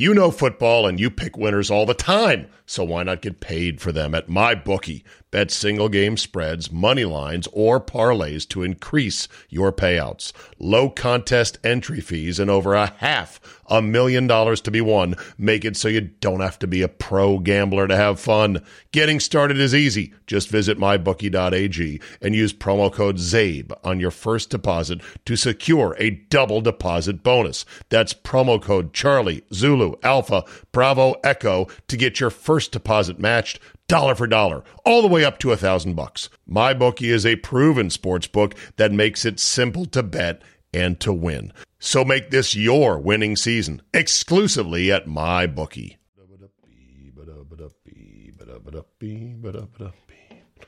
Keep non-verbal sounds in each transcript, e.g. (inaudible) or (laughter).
You know football and you pick winners all the time, so why not get paid for them at my bookie? Bet single game spreads, money lines, or parlays to increase your payouts. Low contest entry fees and over a half a million dollars to be won make it so you don't have to be a pro gambler to have fun. Getting started is easy. Just visit mybookie.ag and use promo code ZABE on your first deposit to secure a double deposit bonus. That's promo code Charlie, Zulu, Alpha, Bravo, Echo to get your first deposit matched dollar for dollar, all the way up to a thousand bucks. MyBookie is a proven sports book that makes it simple to bet and to win. So make this your winning season exclusively at MyBookie.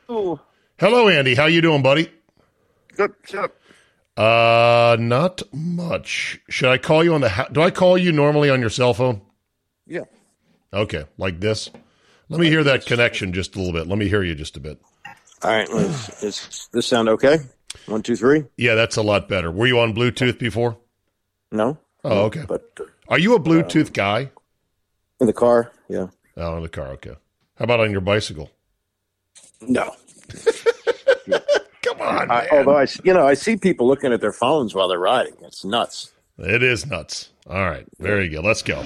Oh, Hello, Andy. How you doing, buddy? good. Shut Uh, not much. Should I call you on the? Ha- Do I call you normally on your cell phone? Yeah. Okay, like this. Let me hear that connection just a little bit. Let me hear you just a bit. All right. Let's, does this sound okay? One, two, three. Yeah, that's a lot better. Were you on Bluetooth before? No. Oh, okay. But uh, Are you a Bluetooth guy? in the car, yeah. Oh, in the car. Okay. How about on your bicycle? No. On, I, although I, you know, I see people looking at their phones while they're riding. It's nuts. It is nuts. All right. Very good. Let's go.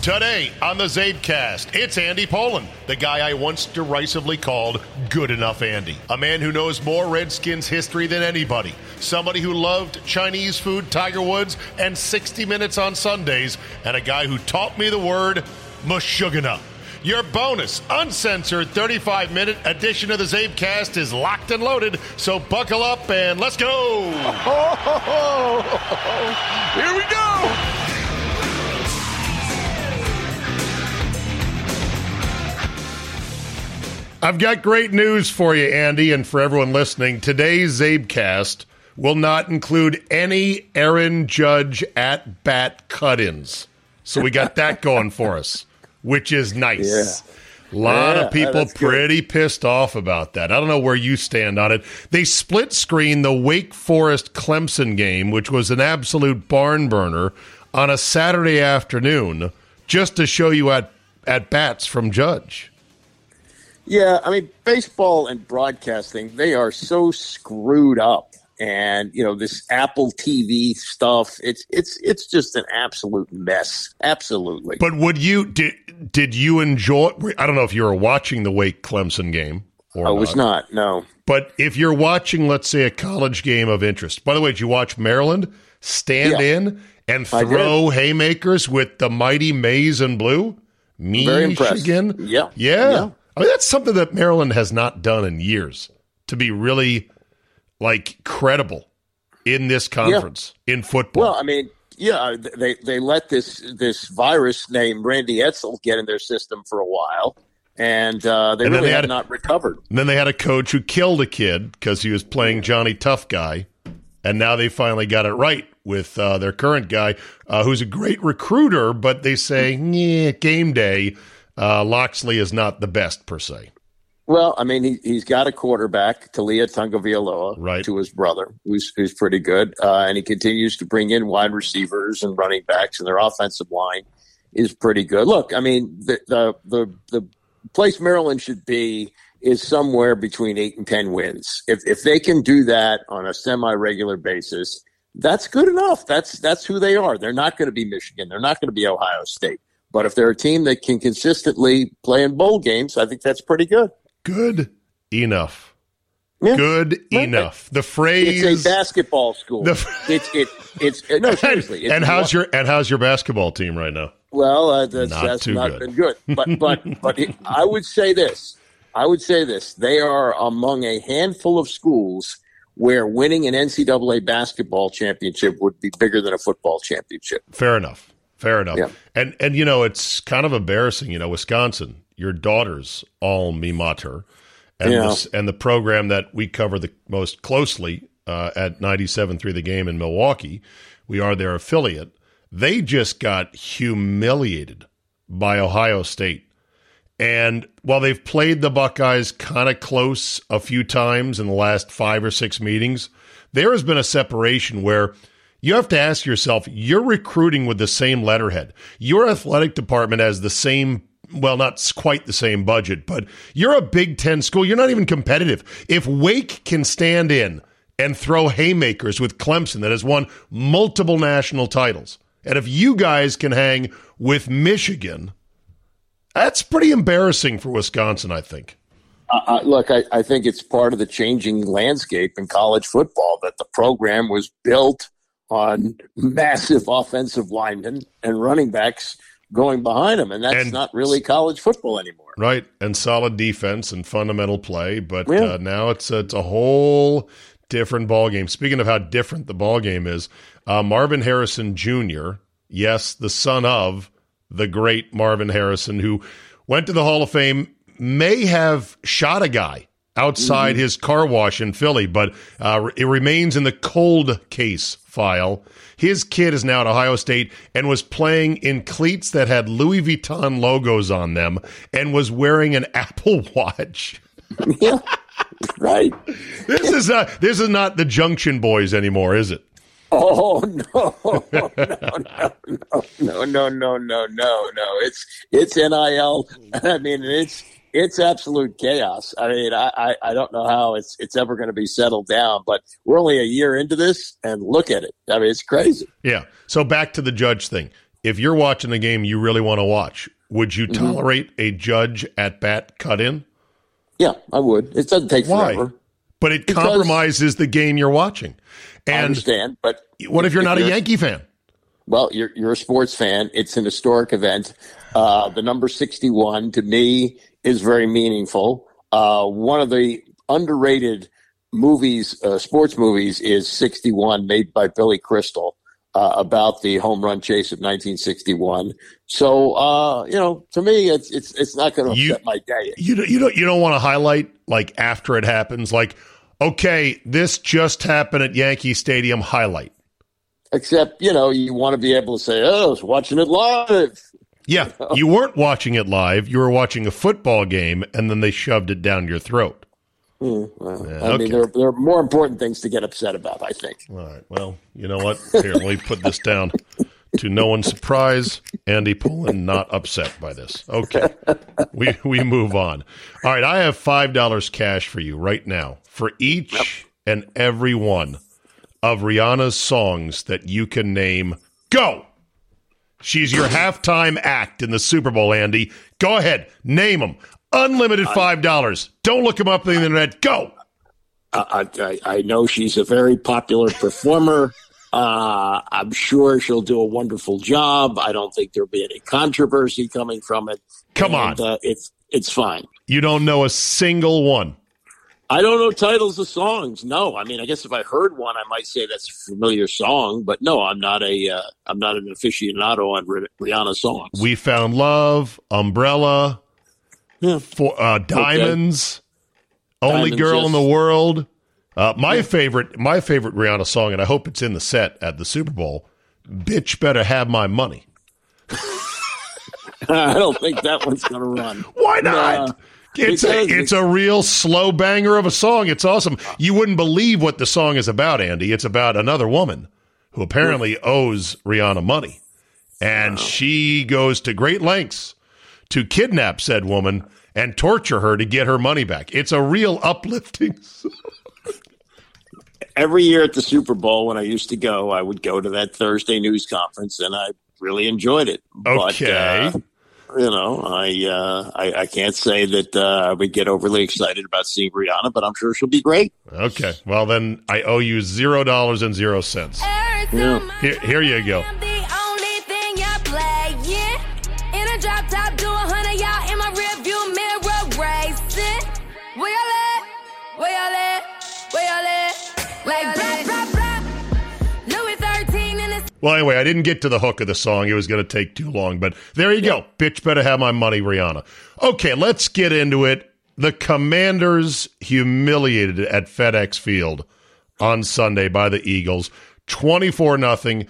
Today on the Zabecast, it's Andy Pollin, the guy I once derisively called Good Enough Andy. A man who knows more Redskins history than anybody. Somebody who loved Chinese food, Tiger Woods, and 60 Minutes on Sundays. And a guy who taught me the word Meshuggah. Your bonus, uncensored 35 minute edition of the Zabecast is locked and loaded. So buckle up and let's go. (laughs) Here we go. I've got great news for you, Andy, and for everyone listening. Today's Zabecast will not include any Aaron Judge at bat cut ins. So we got that (laughs) going for us, which is nice. A lot Yeah, of people that's good. pretty pissed off about that. I don't know where you stand on it. They split screen the Wake Forest Clemson game, which was an absolute barn burner, on a Saturday afternoon, just to show you at at bats from Judge. Yeah, I mean, baseball and broadcasting, they are so screwed up. And, you know, this Apple TV stuff, it's it's it's just an absolute mess. Absolutely. But would you did did you enjoy? I don't know if you were watching the Wake Clemson game or I was not, no. But if you're watching, let's say, a college game of interest. By the way, did you watch Maryland stand Yeah. in and throw haymakers with the mighty maize and blue? Michigan, Yeah. yeah. Yeah. I mean, that's something that Maryland has not done in years. To be really like credible in this conference in football. Well, I mean, yeah, they they let this this virus named Randy Edsall get in their system for a while, and uh, they And really they have had- not recovered. And then they had a coach who killed a kid because he was playing Johnny Tough Guy. And now they finally got it right with uh, their current guy, uh, who's a great recruiter, but they say, yeah, game day, uh, Locksley is not the best per se. Well, I mean, he, he's got a quarterback, Taulia Tagovailoa, Right. to his brother, who's, who's pretty good. Uh, and he continues to bring in wide receivers and running backs, and their offensive line is pretty good. Look, I mean, the, the, the, the place Maryland should be is somewhere between eight and 10 wins. If, if they can do that on a semi regular basis, that's good enough. That's that's who they are. They're not going to be Michigan. They're not going to be Ohio State. But if they're a team that can consistently play in bowl games, I think that's pretty good. Good enough. Yeah. Good right. enough. The phrase It's a basketball school. The, (laughs) it's it it's no (laughs) seriously. and, and how's your and how's your basketball team right now? Well, uh, that's not, that's not good. been good. But but (laughs) but it, I would say this. I would say this. They are among a handful of schools where winning an NCAA basketball championship would be bigger than a football championship. Fair enough. Fair enough. Yeah. And and you know, it's kind of embarrassing, you know, Wisconsin, your daughter's alma mater and yeah. the, and the program that we cover the most closely uh, at 97.3 the game in Milwaukee, we are their affiliate. They just got humiliated by Ohio State. And while they've played the Buckeyes kind of close a few times in the last five or six meetings, there has been a separation where you have to ask yourself you're recruiting with the same letterhead. Your athletic department has the same well, not quite the same budget, but you're a Big Ten school. You're not even competitive. If Wake can stand in and throw haymakers with Clemson that has won multiple national titles, and if you guys can hang with Michigan, that's pretty embarrassing for Wisconsin, I think. Uh, uh, look, I, I think it's part of the changing landscape in college football that the program was built on massive offensive linemen and running backs going behind them, and that's and, not really college football anymore. Right, and solid defense and fundamental play, but yeah. uh, now it's a, it's a whole different ball game. Speaking of how different the ball game is, uh, Marvin Harrison Jr., yes, the son of the great Marvin Harrison, who went to the Hall of Fame, may have shot a guy outside mm-hmm. his car wash in Philly, but uh, it remains in the cold case pedophile. His kid is now at Ohio State and was playing in cleats that had Louis Vuitton logos on them and was wearing an (laughs) Apple Watch. (laughs) yeah. Right. This is uh this is not the Junction Boys anymore, is it? Oh (laughs) no. No, no, no, no, no, no, no, no. It's it's NIL. I mean it's it's absolute chaos. I mean, I, I, I don't know how it's it's ever going to be settled down, but we're only a year into this, and look at it. I mean, it's crazy. Yeah. So back to the judge thing. If you're watching the game you really want to watch, would you mm-hmm. tolerate mm-hmm. a judge at bat cut in? Yeah, I would. It doesn't take Why? forever. But it because compromises the game you're watching. And I understand, but what if you're if not you're, a Yankee fan? Well, you're you're a sports fan. It's an historic event. Uh, the number 61 to me is very meaningful. Uh, one of the underrated movies, uh, sports movies, is 61, made by Billy Crystal. Uh, about the home run chase of 1961. So, uh, you know, to me, it's it's it's not going to upset my day. You don't, you don't you don't want to highlight like after it happens, like okay, this just happened at Yankee Stadium. Highlight. Except, you know, you want to be able to say, "Oh, I was watching it live." Yeah, (laughs) you weren't watching it live. You were watching a football game, and then they shoved it down your throat. Mm, well, yeah, I okay. mean, there, there, are more important things to get upset about. I think. All right. Well, you know what? Here, let me put this down. To no one's surprise, Andy Pollin not upset by this. Okay, we we move on. All right, I have five dollars cash for you right now for each and every one of Rihanna's songs that you can name. Go. She's your halftime act in the Super Bowl, Andy. Go ahead, name them. Unlimited five dollars. Don't look them up on the internet. Go. I, I, I know she's a very popular performer. Uh, I'm sure she'll do a wonderful job. I don't think there'll be any controversy coming from it. Come and, on, uh, it's it's fine. You don't know a single one. I don't know titles of songs. No, I mean, I guess if I heard one, I might say that's a familiar song. But no, I'm not a am uh, not an aficionado on Rihanna songs. We found love, Umbrella, yeah. for uh, Diamonds, okay. Only Diamonds, Girl yes. in the World. Uh, my yeah. favorite, my favorite Rihanna song, and I hope it's in the set at the Super Bowl. Bitch, better have my money. (laughs) I don't think that one's to run. (laughs) Why not? Uh, it's a, it's a real slow banger of a song. It's awesome. You wouldn't believe what the song is about, Andy. It's about another woman who apparently owes Rihanna money. And wow. she goes to great lengths to kidnap said woman and torture her to get her money back. It's a real (laughs) uplifting every year at the Super Bowl when I used to go, I would go to that Thursday news conference, and I really enjoyed it. Okay. But, uh, you know, I, uh, I I can't say that uh, I would get overly excited about seeing Rihanna, but I'm sure she'll be great. Okay. Well, then I owe you zero dollars and zero cents. Yeah. Here, here you go. I'm the only thing you're playing. In a drop top, do a hundred y'all in my rearview mirror racing. Where y'all at? Where y'all at? Where y'all at? Like blah blah Well, anyway, I didn't get to the hook of the song. It was going to take too long, but there you go. Bitch better have my money, Rihanna. Okay, let's get into it. The Commanders humiliated at FedEx Field on Sunday by the Eagles. 24 nothing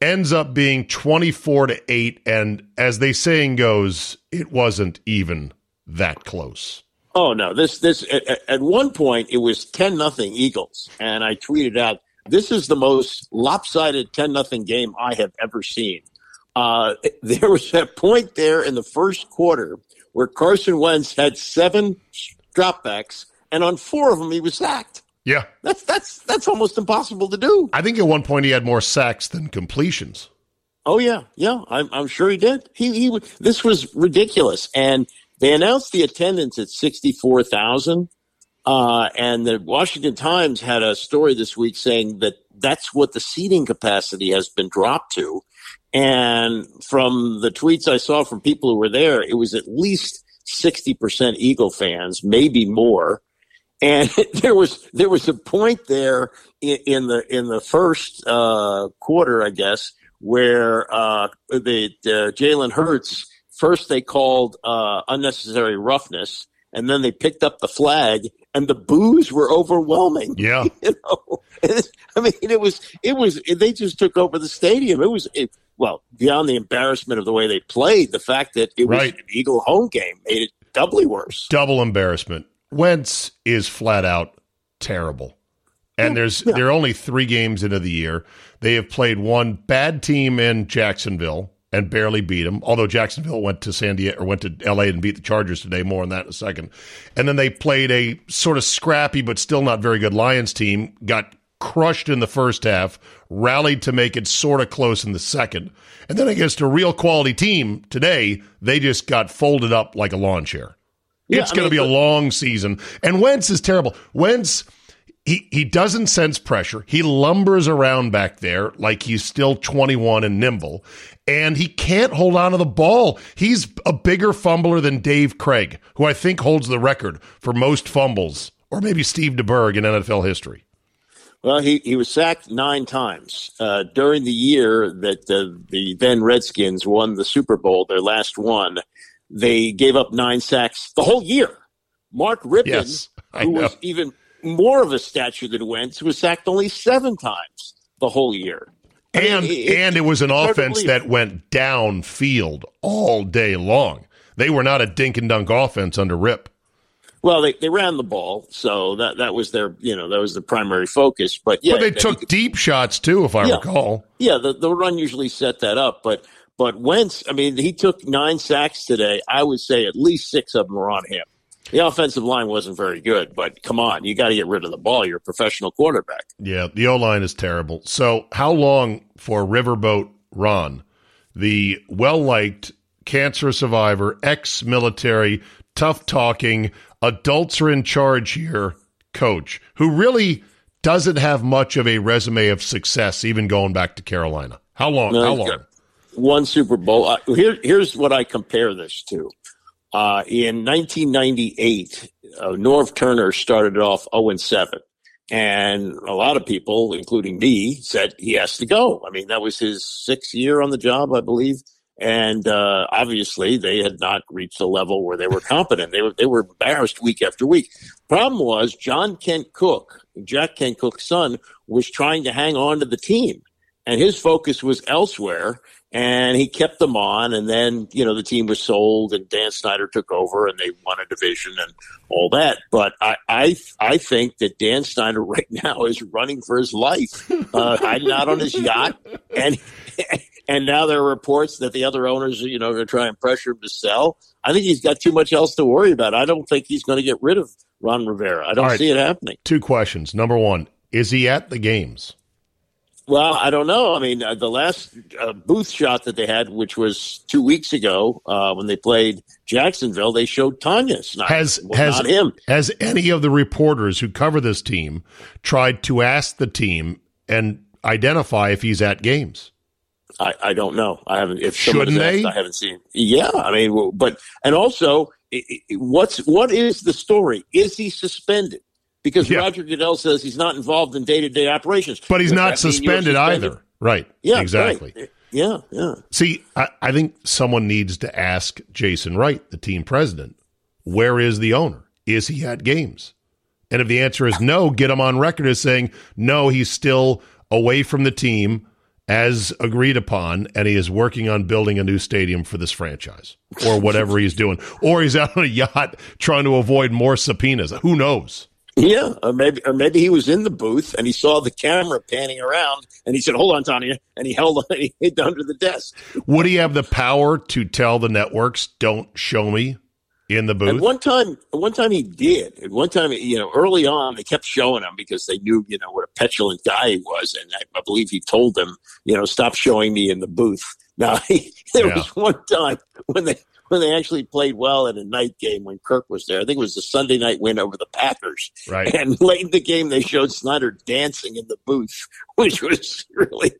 ends up being 24 to 8 and as they saying goes, it wasn't even that close. Oh no! This this at, at one point it was ten nothing Eagles, and I tweeted out, "This is the most lopsided ten nothing game I have ever seen." Uh, (laughs) there was that point there in the first quarter where Carson Wentz had seven dropbacks, and on four of them he was sacked. Yeah. That's that's that's almost impossible to do. I think at one point he had more sacks than completions. Oh yeah, yeah. I'm, I'm sure he did. He he. This was ridiculous, and they announced the attendance at sixty four thousand. Uh, and the Washington Times had a story this week saying that that's what the seating capacity has been dropped to. And from the tweets I saw from people who were there, it was at least sixty percent Eagle fans, maybe more. And (laughs) there was there was a point there in, in the in the first uh, quarter, I guess, where uh, the uh, Jalen Hurts first they called uh, unnecessary roughness, and then they picked up the flag, and the boos were overwhelming. (laughs) Yeah. you know, I mean, it was it was they just took over the stadium. It was it, well beyond the embarrassment of the way they played, the fact that it was an Eagle home game made it doubly worse. double embarrassment. Wentz is flat out terrible. And there's yeah. there are only three games into the year. They have played one bad team in Jacksonville and barely beat them. Although Jacksonville went to San Diego or went to LA and beat the Chargers today. More on that in a second. And then they played a sort of scrappy but still not very good Lions team. Got crushed in the first half, rallied to make it sort of close in the second. And then against a real quality team today, they just got folded up like a lawn chair. Yeah, It's I going to be a long season. And Wentz is terrible. Wentz, he, he doesn't sense pressure. He lumbers around back there like he's still 21 and nimble, and he can't hold on to the ball. He's a bigger fumbler than Dave Krieg, who I think holds the record for most fumbles, or maybe Steve DeBerg in NFL history. Well, he, he was sacked nine times uh, during the year that the, the then Redskins won the Super Bowl, their last one. They gave up nine sacks the whole year. Mark Rypien, Yes, who know. was even more of a statue than Wentz, was sacked only seven times the whole year. And it- and it was an offense that went downfield all day long. They were not a dink and dunk offense under Rip. Well, they, they ran the ball, so that that was their you know that was the primary focus. But yeah, But they he- took deep shots too, if I Yeah. recall. Yeah, the, the run usually set that up, but but Wentz, I mean, he took nine sacks today. I would say at least six of them were on him. The offensive line wasn't very good, but come on, you got to get rid of the ball. You're a professional quarterback. Yeah, the O line is terrible. So, how long for Riverboat Ron, the well liked cancer survivor, ex military, tough talking, adults are in charge here coach, who really doesn't have much of a resume of success, even going back to Carolina? How long? No, how long? One Super Bowl. Uh, here, here's what I compare this to. Uh, in 1998, uh, Norv Turner started off 0 and 7. And a lot of people, including me, said he has to go. I mean, that was his sixth year on the job, I believe. And uh, obviously, they had not reached a level where they were competent. They were they were embarrassed week after week. Problem was, John Kent Cooke, Jack Kent Cooke's son, was trying to hang on to the team, and his focus was elsewhere. And he kept them on, and then you know the team was sold, and Dan Snyder took over, and they won a division and all that. But I I, I think that Dan Snyder (laughs) right now is running for his life, uh, hiding out on his yacht, and (laughs) and now there are reports that the other owners, you know, are going to try and pressure him to sell. I think he's got too much else to worry about. I don't think he's going to get rid of Ron Rivera. I don't right. see it happening. Two questions. Number one, Is he at the games? Well, I don't know. I mean, uh, the last uh, booth shot that they had, which was two weeks ago uh, when they played Jacksonville, they showed Tanya Snyder. Has well, has not him? Has any of the reporters who cover this team tried to ask the team and identify if he's at games? I, I don't know. I haven't. If Shouldn't they? Asked, I haven't seen. Yeah, I mean, but and also, what's what is the story? Is he suspended? Because Yeah. Roger Goodell says he's not involved in day to day operations, But he's Does not that mean you're suspended, suspended? either. Right. Yeah, Exactly. right. Yeah, yeah. See, I, I think someone needs to ask Jason Wright, the team president, where is the owner? Is he at games? And if the answer is no, get him on record as saying, no, he's still away from the team as agreed upon, and he is working on building a new stadium for this franchise or whatever he's doing. Or he's out on a yacht trying to avoid more subpoenas. Who knows? Yeah, or maybe, or maybe he was in the booth and he saw the camera panning around, and he said, "Hold on, Tanya," and he held, (laughs) he hid under the desk. Would he have the power to tell the networks, don't show me in the At booth? one time, one time he did. At one time, you know, early on, they kept showing him because they knew, you know, what a petulant guy he was, and I, I believe he told them, you know, stop showing me in the booth. (laughs) Now, there Yeah. was one time when they when they actually played well in a night game when Kirk was there. I think it was the Sunday night win over the Packers, Right. (laughs) and late in the game they showed Snyder dancing in the booth, (laughs) which was really,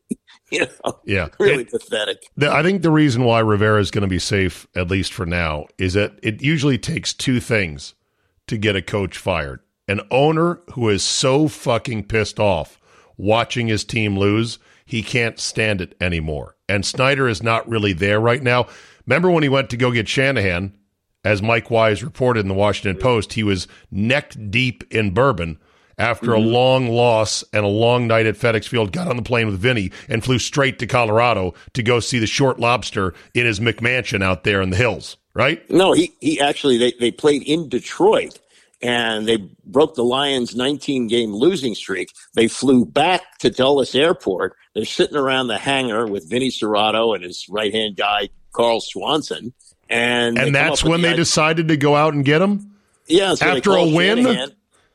you know, Yeah. really pathetic. The, I think the reason why Rivera is going to be safe, at least for now, is that it usually takes two things to get a coach fired an owner who is so fucking pissed off watching his team lose, he can't stand it anymore. And Snyder is not really there right now. Remember when he went to go get Shanahan, as Mike Wise reported in the Washington Post, he was neck deep in bourbon after a mm-hmm. long loss and a long night at FedEx Field, got on the plane with Vinny and flew straight to Colorado to go see the short lobster in his McMansion out there in the hills, right? No, he, he actually they, they played in Detroit and they broke the Lions 19 game losing streak. They flew back to Dulles Airport. They're sitting around the hangar with Vinny Cerrato and his right hand guy Karl Swanson. And And that's when the they idea- decided to go out and get him? yeah, so after a win? Shanahan-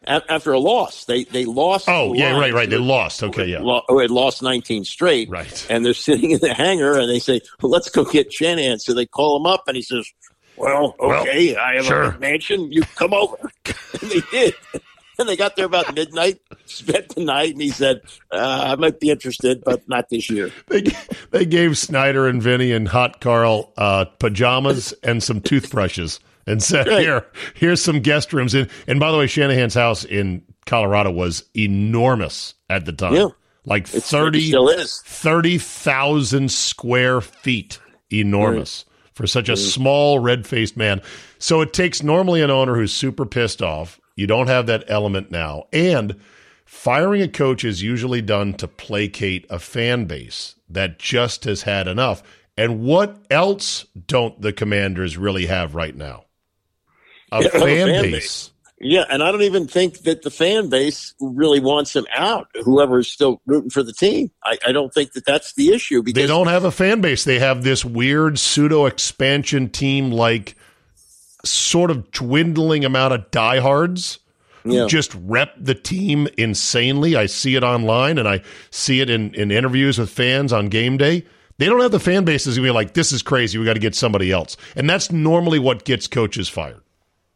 After a loss, they they lost. Oh, the yeah, right, right. They lost. Okay, yeah. lo- oh, had lost 19 straight. Right. And they're (laughs) sitting in the hangar and they say, well, let's go get Shanahan. So they call him up and he says, well, Well, okay, I have sure. a mansion. You come over. (laughs) and they did. (laughs) And they got there about midnight, spent the night, and he said, uh, I might be interested, but not this year. They, they gave Snyder and Vinny and Hot Carl uh, pajamas and some toothbrushes and said, Right. "Here, here's some guest rooms." And, and by the way, Shanahan's house in Colorado was enormous at the time, Yeah. like It's, 30 it still is. 30,000 square feet. Enormous for such a small red faced man. So it takes normally an owner who's super pissed off. You don't have that element now. And firing a coach is usually done to placate a fan base that just has had enough. And what else don't the commanders really have right now? A (clears throat) Yeah, fan, fan base. base. Yeah, and I don't even think that the fan base really wants him out. Whoever is still rooting for the team, I, I don't think that that's the issue because They don't have a fan base. They have this weird pseudo expansion team, like sort of dwindling amount of diehards who Yeah. just rep the team insanely. I see it online and I see it in, in interviews with fans on game day. They don't have the fan bases to be like, this is crazy. We got to get somebody else. And that's normally what gets coaches fired.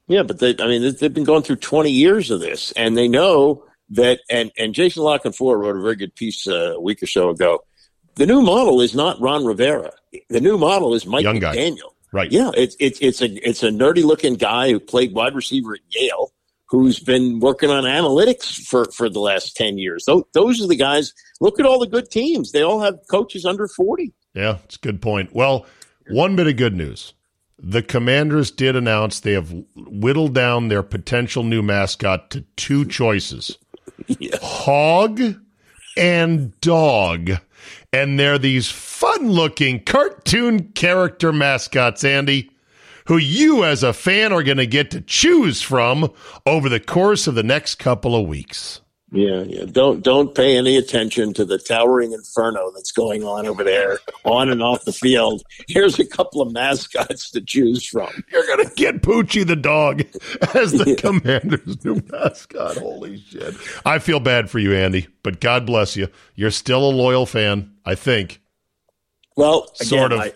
Yeah, but they, I mean, they- they've been going through 20 years of this, and they know that. And and Jason La Canfora wrote a very good piece uh, a week or so ago. The new model is not Ron Rivera. The new model is Mike Young guy. Right. Yeah, it's it's it's a it's a nerdy looking guy who played wide receiver at Yale, who's been working on analytics for for the last 10 years. Those, those are the guys. Look at all the good teams. They all have coaches under 40. Yeah, it's a good point. Well, one bit of good news. The Commanders did announce they have whittled down their potential new mascot to two choices (laughs) Yeah. hog and dog. And they're these fun looking cartoon character mascots, Andy, who you as a fan are going to get to choose from over the course of the next couple of weeks. Yeah, yeah. Don't don't pay any attention to the towering inferno that's going on over there, on and off the field. Here's a couple of mascots to choose from. You're gonna get Poochie the dog (laughs) as the yeah. Commanders' new mascot. Holy shit! I feel bad for you, Andy, but God bless you. You're still a loyal fan, I think. Well, again, sort of. I,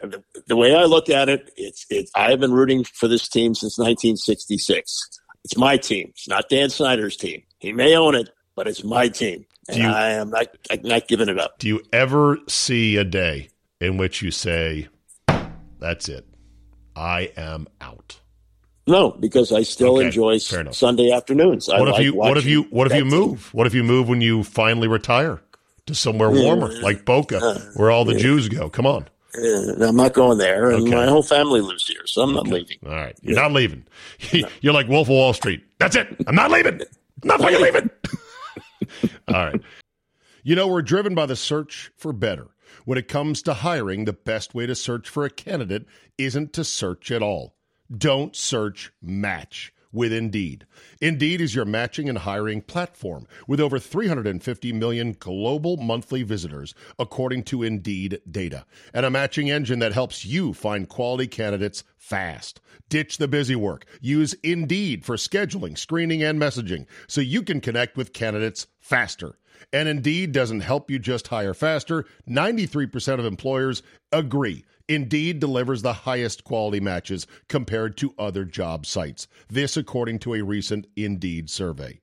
the way I look at it, it's it's. I have been rooting for this team since 1966. It's my team. It's not Dan Snyder's team. He may own it, but it's my team. And you, I am not, I'm not giving it up. Do you ever see a day in which you say, that's it, I am out? No, because I still okay, enjoy Sunday afternoons. What I if like you? What if you? What if you move? What if you move when you finally retire to somewhere warmer, like Boca, uh, where all the yeah. Jews go? Come on. Uh, I'm not going there, and okay. my whole family lives here, so I'm not okay. leaving. All right, you're yeah. not leaving. (laughs) You're like Wolf of Wall Street. That's it. I'm not leaving. I'm (laughs) not fucking leaving. (laughs) (laughs) All right. You know, we're driven by the search for better. When it comes to hiring, the best way to search for a candidate isn't to search at all. Don't search, match with Indeed. Indeed is your matching and hiring platform with over 350 million global monthly visitors, according to Indeed data, and a matching engine that helps you find quality candidates fast. Ditch the busy work. Use Indeed for scheduling, screening, and messaging so you can connect with candidates faster. And Indeed doesn't help you just hire faster. 93% of employers agree. Indeed delivers the highest quality matches compared to other job sites. This, according to a recent Indeed survey.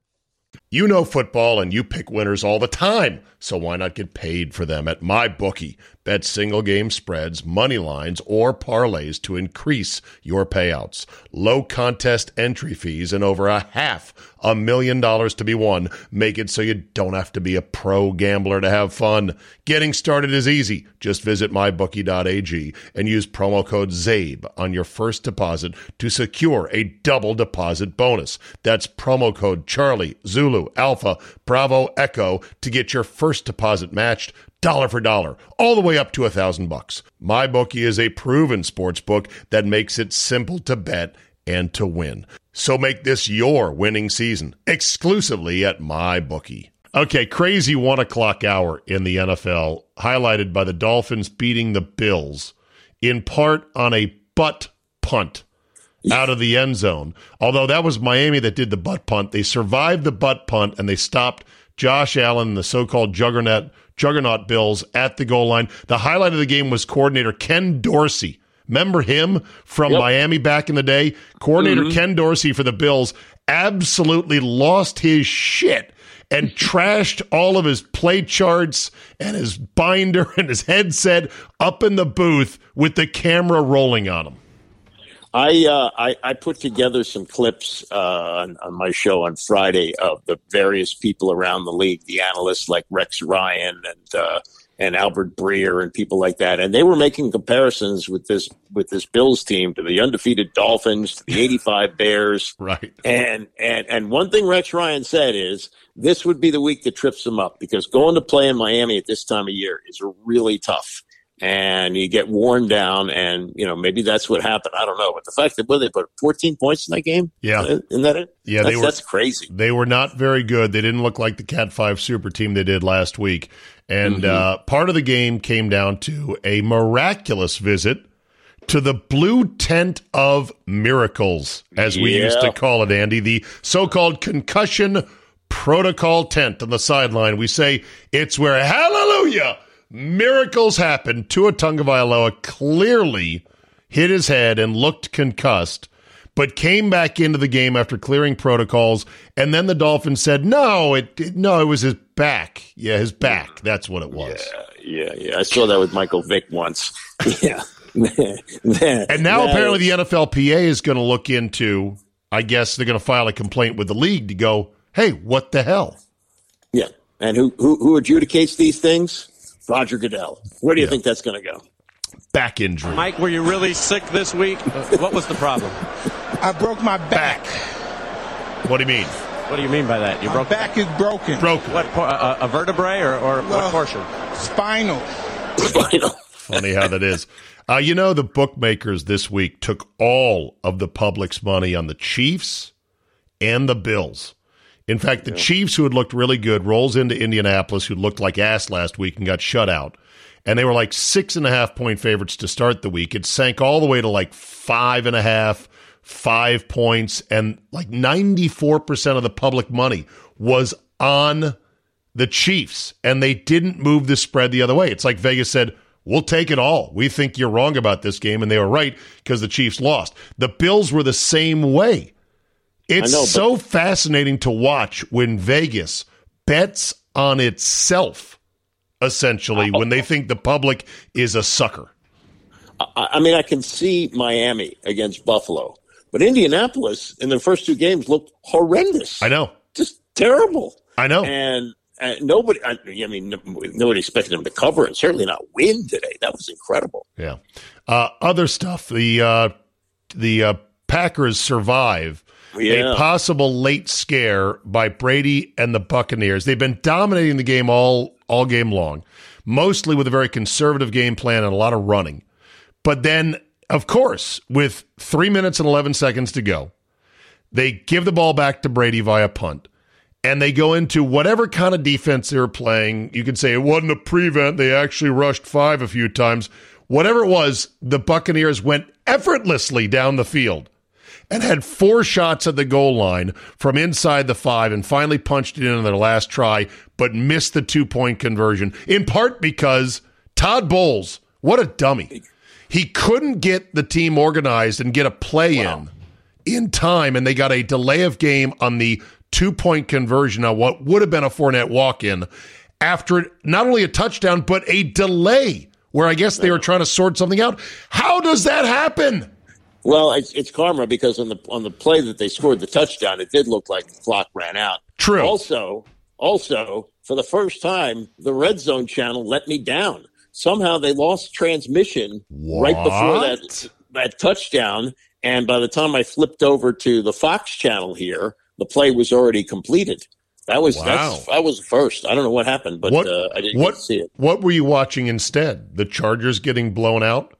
You know football and you pick winners all the time, so why not get paid for them at MyBookie? Bet single game spreads, money lines, or parlays to increase your payouts. Low contest entry fees and over a half a million dollars to be won make it so you don't have to be a pro gambler to have fun. Getting started is easy. Just visit mybookie.ag and use promo code ZABE on your first deposit to secure a double deposit bonus. That's promo code Charlie, Zulu, Alpha, Bravo, Echo to get your first deposit matched dollar for dollar, all the way up to a thousand bucks. MyBookie is a proven sports book that makes it simple to bet and to win. So make this your winning season exclusively at MyBookie. Okay, crazy one o'clock hour in the NFL, highlighted by the Dolphins beating the Bills, in part on a butt punt out of the end zone. Although that was Miami that did the butt punt. They survived the butt punt and they stopped Josh Allen, the so called juggernaut juggernaut Bills at the goal line. The highlight of the game was coordinator Ken Dorsey. Remember him from yep. Miami back in the day? Coordinator mm-hmm. Ken Dorsey for the Bills absolutely lost his shit and (laughs) trashed all of his play charts and his binder (laughs) and his headset up in the booth with the camera rolling on him. I, uh, I, I put together some clips uh, on, on, my show on Friday of the various people around the league, the analysts like Rex Ryan and uh, and Albert Breer and people like that, and they were making comparisons with this with this Bills team to the undefeated Dolphins, to the '85 Bears, (laughs) right? And and and one thing Rex Ryan said is this would be the week that trips them up because going to play in Miami at this time of year is really tough and you get worn down and you know maybe that's what happened. I don't know but the fact that well, they put 14 points in that game? Yeah. Isn't that it? Yeah that's, were, that's crazy. they were not very good. They didn't look like the cat 5 super team they did last week. And mm-hmm. uh, part of the game came down to a miraculous visit to the blue tent of miracles as we yeah. used to call it andy the so-called concussion protocol tent on the sideline. We say it's where hallelujah miracles happened. Tua Tagovailoa clearly hit his head and looked concussed, but came back into the game after clearing protocols. And then the Dolphins said, "No, it, it no, it was his back. Yeah, his back. That's what it was." Yeah, yeah, yeah. I saw that with Michael Vick once. (laughs) yeah. (laughs) and now apparently the NFLPA is going to look into. I guess they're going to file a complaint with the league to go, "Hey, what the hell?" Yeah, and who who, who adjudicates these things? Roger Goodell. Where do you yeah. think that's going to go? back injury. Mike, were you really sick this week? (laughs) Uh, what was the problem? I broke my back. What do you mean? What do you mean by that? You My broke back is broken. Broken. what? por- A, a vertebrae or, or Well- what portion? Spinal. Spinal. Funny how that is. Uh, you know, the bookmakers this week took all of the public's money on the Chiefs and the Bills. In fact, the Chiefs, who had looked really good, rolls into Indianapolis, who looked like ass last week and got shut out. And they were like six and a half point favorites to start the week. It sank all the way to like five and a half, five points, and like 94% of the public money was on the Chiefs, and they didn't move the spread the other way. It's like Vegas said, We'll take it all. We think you're wrong about this game, and they were right because the Chiefs lost. The Bills were the same way. It's know, but- so fascinating to watch when Vegas bets on itself, essentially, when they think the public is a sucker. I, I mean, I can see Miami against Buffalo, but Indianapolis in the first two games looked horrendous. I know. just terrible. I know. And uh, nobody, I, I mean, nobody expected them to cover and certainly not win today. That was incredible. Yeah. Uh, other stuff. The uh, the uh, Packers survive Yeah. a possible late scare by Brady and the Buccaneers. They've been dominating the game all all game long, mostly with a very conservative game plan and a lot of running. But then, of course, with three minutes and eleven seconds to go, they give the ball back to Brady via punt. And they go into whatever kind of defense they were playing. You could say it wasn't a prevent. They actually rushed five a few times. Whatever it was, the Buccaneers went effortlessly down the field and had four shots at the goal line from inside the five and finally punched it in on their last try, but missed the two point conversion, in part because Todd Bowles, what a dummy. He couldn't get the team organized and get a play in in time, and they got a delay of game on the two point conversion on what would have been a Fournette walk in after not only a touchdown, but a delay where I guess they were trying to sort something out. How does that happen? Well, it's, it's karma because on the on the play that they scored the touchdown, it did look like the clock ran out. True. Also, also for the first time, the red zone channel let me down. Somehow they lost transmission right before that that touchdown, and by the time I flipped over to the Fox channel here, the play was already completed. That was Wow. that's that was the first. I don't know what happened, but what uh, I didn't what see it. what were you watching instead? The Chargers getting blown out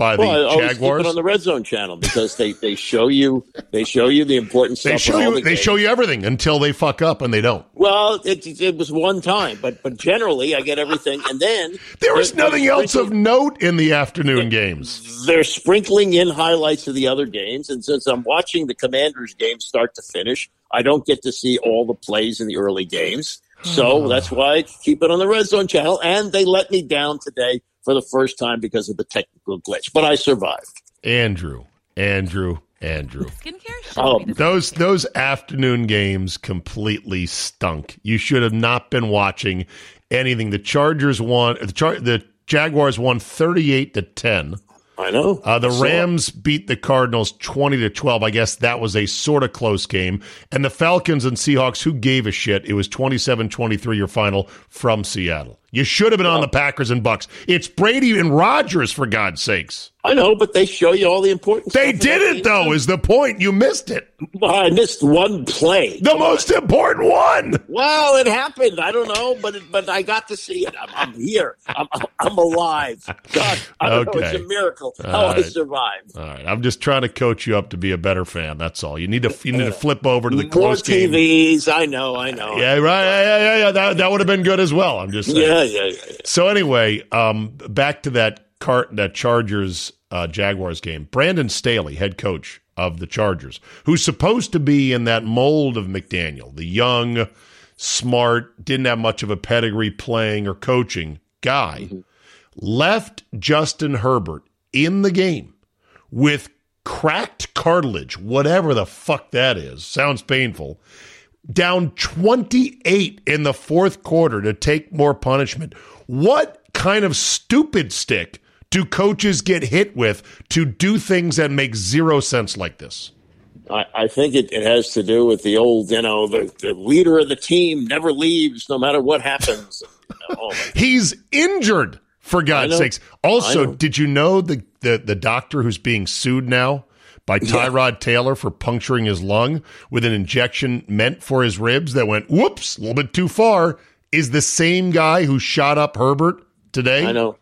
by the Well, keep Jaguars? it on the red zone channel because they, they show you they show you the important stuff. they show you the they games. show you everything until they fuck up and they don't. Well, it, it was one time, but but generally I get everything, and then There was nothing else of note in the afternoon games. They're sprinkling in highlights of the other games, and since I'm watching the Commanders game start to finish, I don't get to see all the plays in the early games. So ah. that's why I keep it on the red zone channel, and they let me down today for the first time because of the technical glitch, but I survived. Andrew, Andrew, Andrew. Skincare should Oh, Those those afternoon games completely stunk. You should have not been watching anything. The Chargers won. The Char- the Jaguars won thirty eight to ten. I know. Uh, the I saw it. Rams beat the Cardinals 20 to 12. I guess that was a sort of close game. And the Falcons and Seahawks, who gave a shit? It was 27 23 your final from Seattle. You should have been on the Packers and Bucks. It's Brady and Rodgers, for God's sakes. I know, but they show you all the important. They stuff in did that it, though, is the point. You missed it. Well, I missed one play. The most important one. Well, it happened. I don't know, but it, but I got to see it. I'm, I'm here. I'm, I'm alive. God, I don't know. Okay. It's a miracle how All I right. survived. All right. I'm just trying to coach you up to be a better fan. That's all. You need to you need to uh, flip over to the More close game. TVs. I know. I know. Yeah, right. Yeah, yeah, yeah. yeah. That, that would have been good as well. I'm just saying. Yeah, yeah, yeah. yeah. So anyway, um, back to that cart that Chargers uh, Jaguars game. Brandon Staley, head coach of the Chargers, who's supposed to be in that mold of McDaniel, the young, smart, didn't have much of a pedigree playing or coaching guy, left Justin Herbert in the game with cracked cartilage, whatever the fuck that is. Sounds painful down 28 in the fourth quarter to take more punishment. What kind of stupid stick do coaches get hit with to do things that make zero sense like this? I, I think it, it has to do with the old, you know, the, the leader of the team never leaves no matter what happens. (laughs) Oh, He's injured. For God's sakes. Also, did you know the, the, the doctor who's being sued now by Tyrod Taylor for puncturing his lung with an injection meant for his ribs that went, whoops, a little bit too far, is the same guy who shot up Herbert today? I know.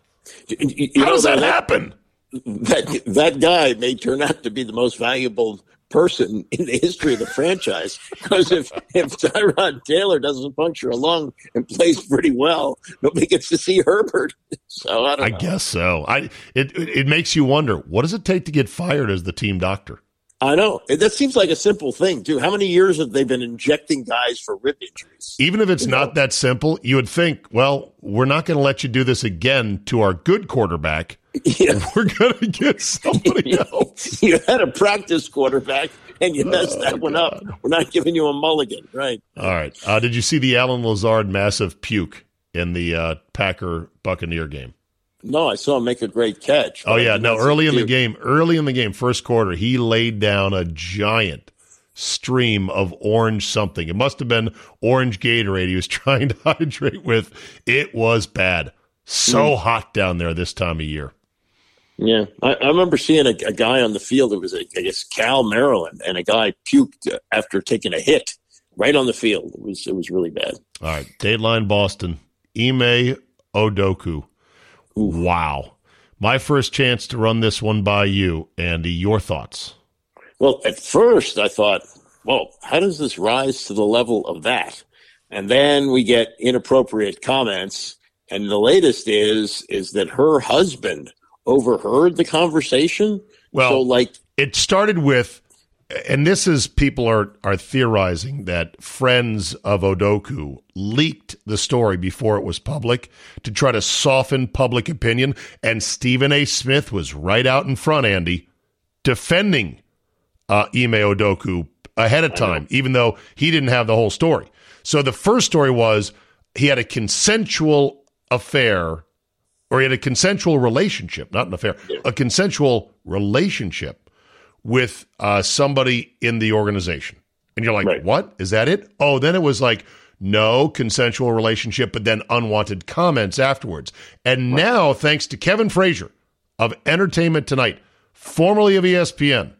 You- you How know, does that that, happen? that that guy may turn out to be the most valuable person in the history of the franchise (laughs) because if if Tyrod Taylor doesn't puncture a lung and plays pretty well, nobody gets to see Herbert. (laughs) So I don't I know. guess so. I it it it makes you wonder what does it take to get fired as the team doctor? I know. That seems like a simple thing too. How many years have they been injecting guys for rib injuries? Even if it's not that simple, you would think, well, we're not going to let you do this again to our good quarterback. (laughs) Yeah. We're going to get somebody (laughs) else. you had a practice quarterback and you messed that one up. We're not giving you a mulligan, right? All right. Uh, did you see the Allen Lazard massive puke in the uh, Packer Buccaneer game? No, I saw him make a great catch. Oh yeah, no. Early in the game, early in the game, first quarter, he laid down a giant stream of orange something. It must have been orange Gatorade he was (laughs) trying to hydrate with. It was bad. So Hmm. hot down there this time of year. Yeah, I, I remember seeing a, a guy on the field. It was, a, I guess, Cal Maryland, and a guy puked after taking a hit right on the field. It was it was really bad. All right, Dateline Boston, Ime Udoka. Wow. My first chance to run this one by you, Andy. Your thoughts? Well, at first I thought, well, how does this rise to the level of that? And then we get inappropriate comments, and the latest is is that her husband overheard the conversation. Well, so like it started with and this is people are are theorizing that friends of Udoka leaked the story before it was public to try to soften public opinion and Stephen A Smith was right out in front Andy defending uh Ime Udoka ahead of time even though he didn't have the whole story. So the first story was he had a consensual affair or he had a consensual relationship, not an affair, a consensual relationship with uh, somebody in the organization. And you're like, Right. what? Is that it? Oh, then it was like, no consensual relationship, but then unwanted comments afterwards. And now, thanks to Kevin Frazier of Entertainment Tonight, formerly of ESPN,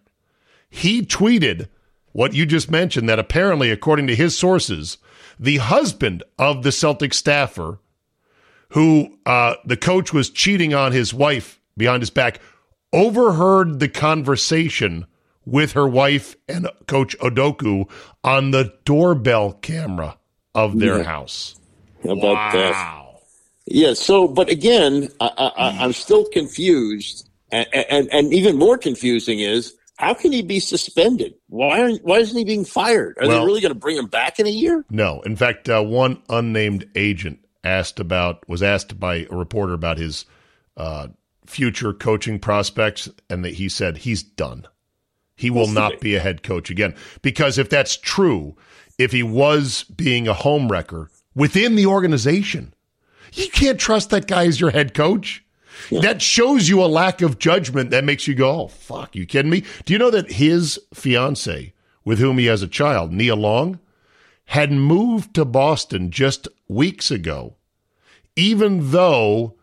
he tweeted what you just mentioned that apparently, according to his sources, the husband of the Celtic staffer who uh, the coach was cheating on his wife behind his back, overheard the conversation with her wife and Coach Udoka on the doorbell camera of their house. how about that? Wow. Yeah. So, but again, I, I, I'm still confused, and, and and even more confusing is how can he be suspended? Why aren't, Why isn't he being fired? Are Well- they really going to bring him back in a year? No, in fact, uh, one unnamed agent asked about was asked by a reporter about his uh, future coaching prospects, and that he said he's done. He will not be a head coach again because if that's true, if he was being a home wrecker within the organization, you can't trust that guy as your head coach. That shows you a lack of judgment that makes you go, oh, fuck, you kidding me? Do you know that his fiance, with whom he has a child, Nia Long, had moved to Boston just weeks ago, even though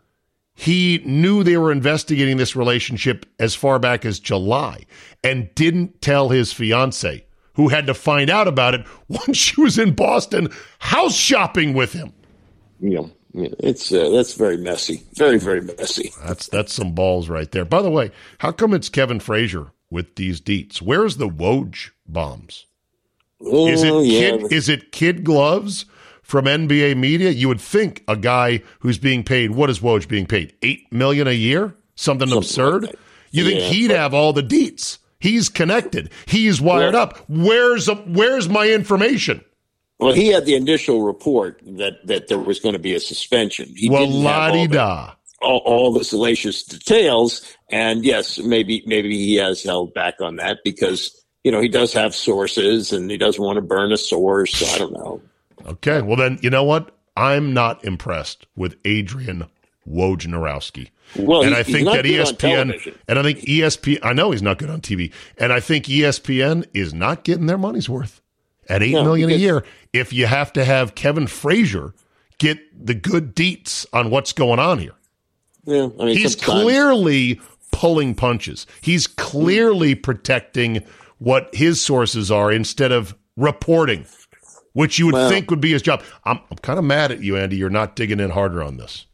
he knew they were investigating this relationship as far back as July and didn't tell his fiance, who had to find out about it (laughs) once she was in Boston house shopping with him. You know, yeah, it's uh, that's very messy, very very messy. That's that's some balls right there. By the way, how come it's Kevin Frazier with these deets? Where's the Woj bombs? Is it Oh, yeah, kid? Is it kid gloves from NBA Media? You would think a guy who's being paid. What is Woj being paid? Eight million a year? Something, absurd. like you think Yeah, he'd but- have all the deets? He's connected. He's wired Well- up. Where's where's my information? Well, he had the initial report that that there was going to be a suspension. He Well, la all di da. all, all the salacious details. And yes, maybe maybe he has held back on that because you know he does have sources and he doesn't want to burn a source. So I don't know. Okay. Well, then you know what? I'm not impressed with Adrian Wojnarowski. Well, and I think that ESPN and I think ESPN I know he's not good on TV and I think ESPN is not getting their money's worth at eight No, million a year if you have to have Kevin Frazier get the good deets on what's going on here. Yeah, I mean, He's sometimes- clearly pulling punches. He's clearly protecting what his sources are instead of reporting, which you would Well- think would be his job. I'm, I'm kind of mad at you, Andy. You're not digging in harder on this.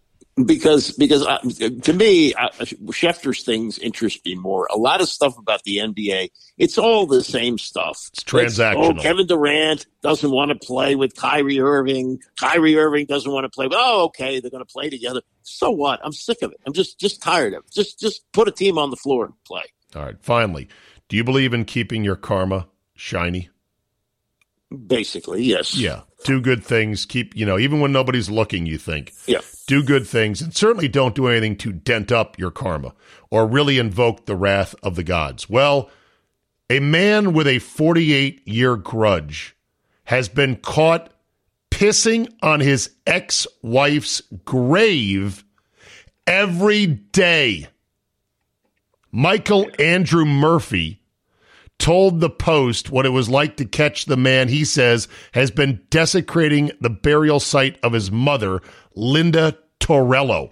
because because uh, to me, uh, Schefter's things interest me more. A lot of stuff about the NBA, it's all the same stuff. It's transactional. oh, Kevin Durant doesn't want to play with Kyrie Irving. Kyrie Irving doesn't want to play. With, oh, okay, they're going to play together. So what? I'm sick of it. I'm just just tired of it. Just just put a team on the floor and play. All right. Finally, do you believe in keeping your karma shiny? Basically, yes. Yeah. Do good things. Keep, you know, even when nobody's looking, you think. Yeah. Do good things and certainly don't do anything to dent up your karma or really invoke the wrath of the gods. Well, a man with a 48 year grudge has been caught pissing on his ex wife's grave every day. Michael Andrew Murphy told the Post what it was like to catch the man he says has been desecrating the burial site of his mother, Linda Torello.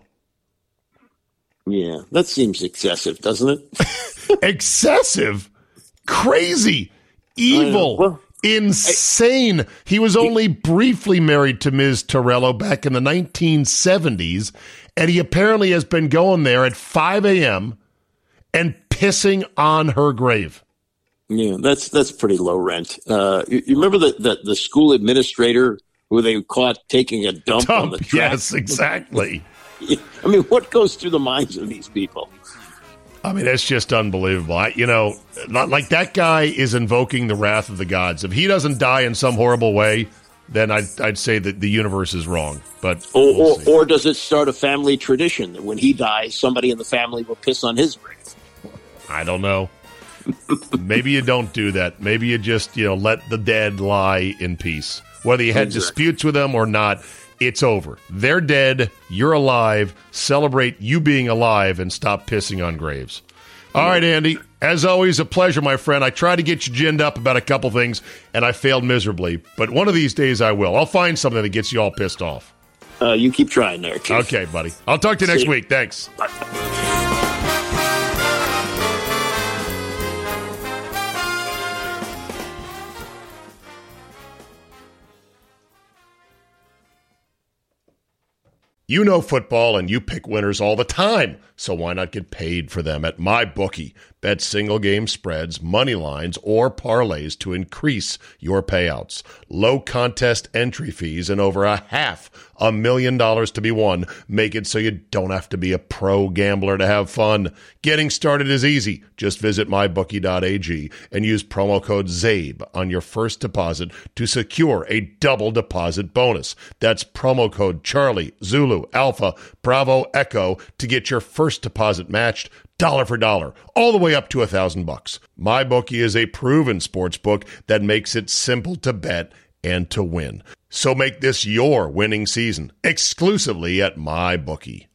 Yeah, that seems excessive, doesn't it? (laughs) Excessive, crazy, evil, Well, insane. He was only briefly married to Ms. Torello back in the 1970s, and he apparently has been going there at 5 a.m. and pissing on her grave. Yeah, that's that's pretty low rent. Uh, you, you remember the, the the school administrator who they caught taking a dump, on the Dump. track? Yes, exactly. (laughs) I mean, what goes through the minds of these people? I mean, that's just unbelievable. I, you know, not like that guy is invoking the wrath of the gods. If he doesn't die in some horrible way, then I'd, I'd say that the universe is wrong. But Or, we'll or, or does it start a family tradition that when he dies, somebody in the family will piss on his grave? I don't know. Maybe you don't do that. Maybe you just, you know, let the dead lie in peace. Whether you had Exactly. disputes with them or not, it's over. They're dead. You're alive. Celebrate you being alive and stop pissing on graves. All right, Andy. As always, a pleasure, my friend. I tried to get you ginned up about a couple things, and I failed miserably. But one of these days, I will. I'll find something that gets you all pissed off. Uh, you keep trying there, Keith. Okay, buddy. I'll talk to you next See- week. Thanks. You know football and you pick winners all the time, so why not get paid for them at my bookie? Bet single game spreads, money lines, or parlays to increase your payouts. Low contest entry fees and over a half a million dollars to be won make it so you don't have to be a pro gambler to have fun. Getting started is easy. Just visit mybookie.ag and use promo code CZABE on your first deposit to secure a double deposit bonus. That's promo code Charlie, Zulu, Alpha, Bravo, Echo to get your first deposit matched dollar for dollar, all the way up to a thousand bucks. MyBookie is a proven sports book that makes it simple to bet and to win. So make this your winning season exclusively at MyBookie.